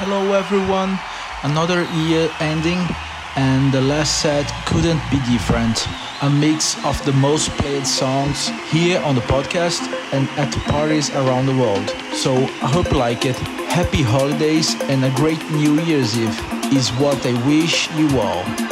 Hello everyone, another year ending, and the last set couldn't be different. A mix of the most played songs here on the podcast and at parties around the world. So I hope you like it. Happy holidays and a great New Year's Eve is what I wish you all.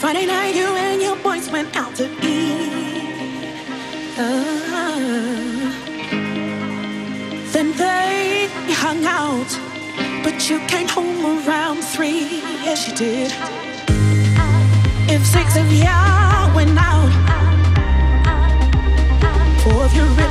Friday night, you and your boys went out to eat. Uh, then they hung out, but you came home around three. Yes, you did. If six of y'all went out, four of you.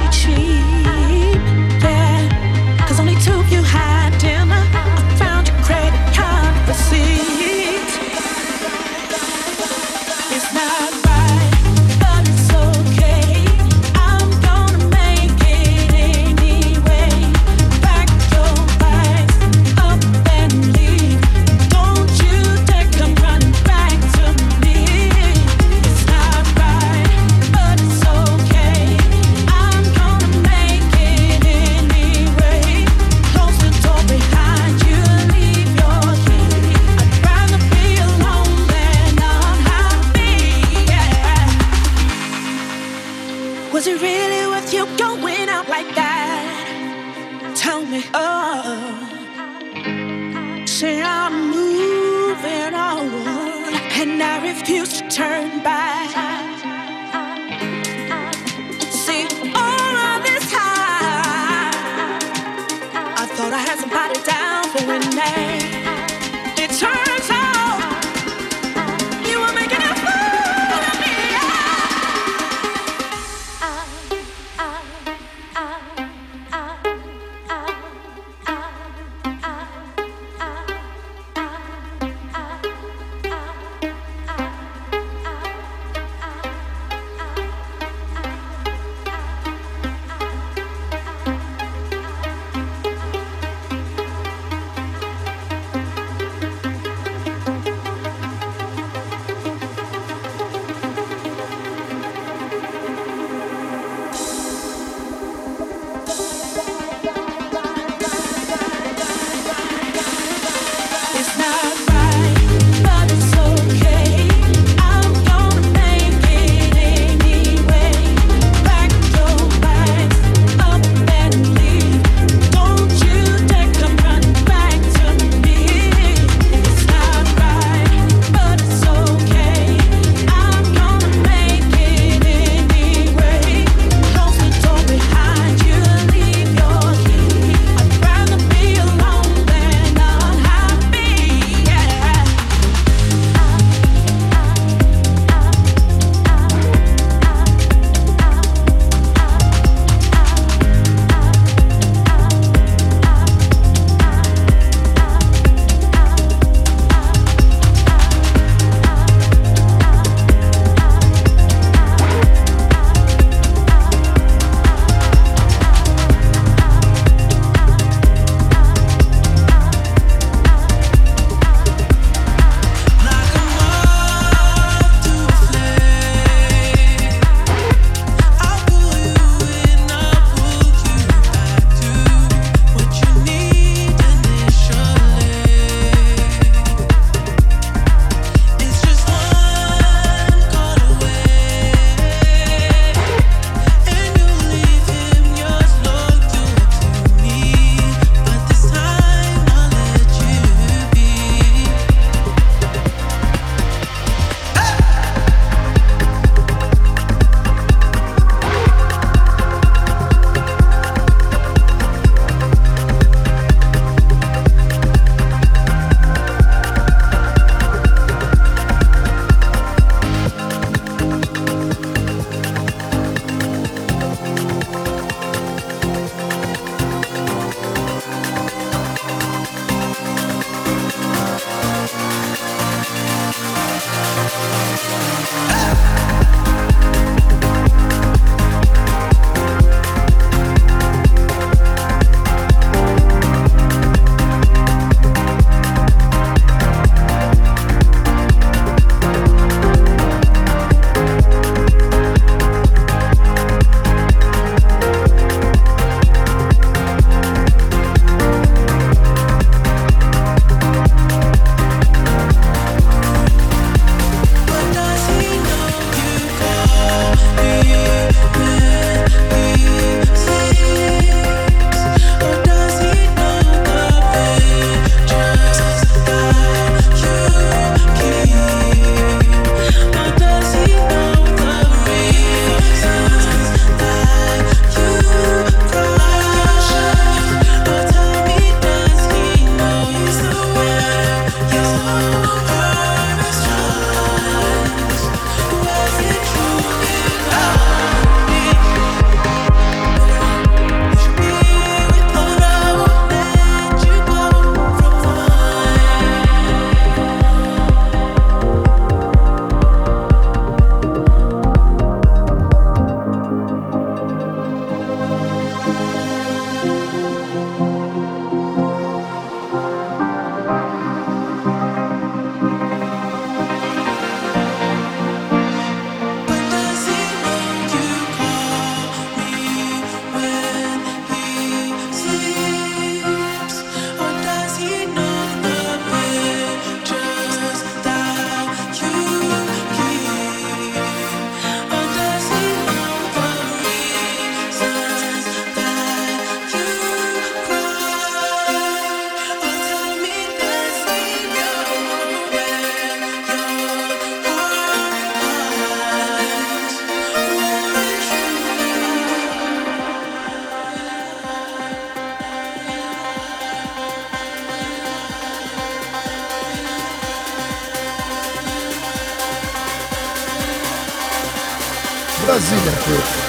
Brasília.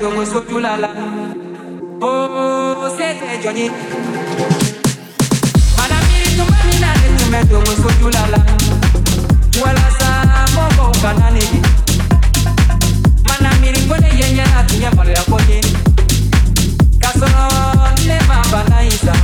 jogo sójú lálá ó ṣètò ẹjọ yín. madamiri tún bá mi láre tún bẹ jogo sójú lálá wọn lásà mọ́bọ̀ bàná níbi. manamiri kó lè yẹnyẹ láti yẹ mọ̀lẹ́kọ́ yé kásọ̀rọ̀ lẹ́ẹ̀ma bàná yìí sá.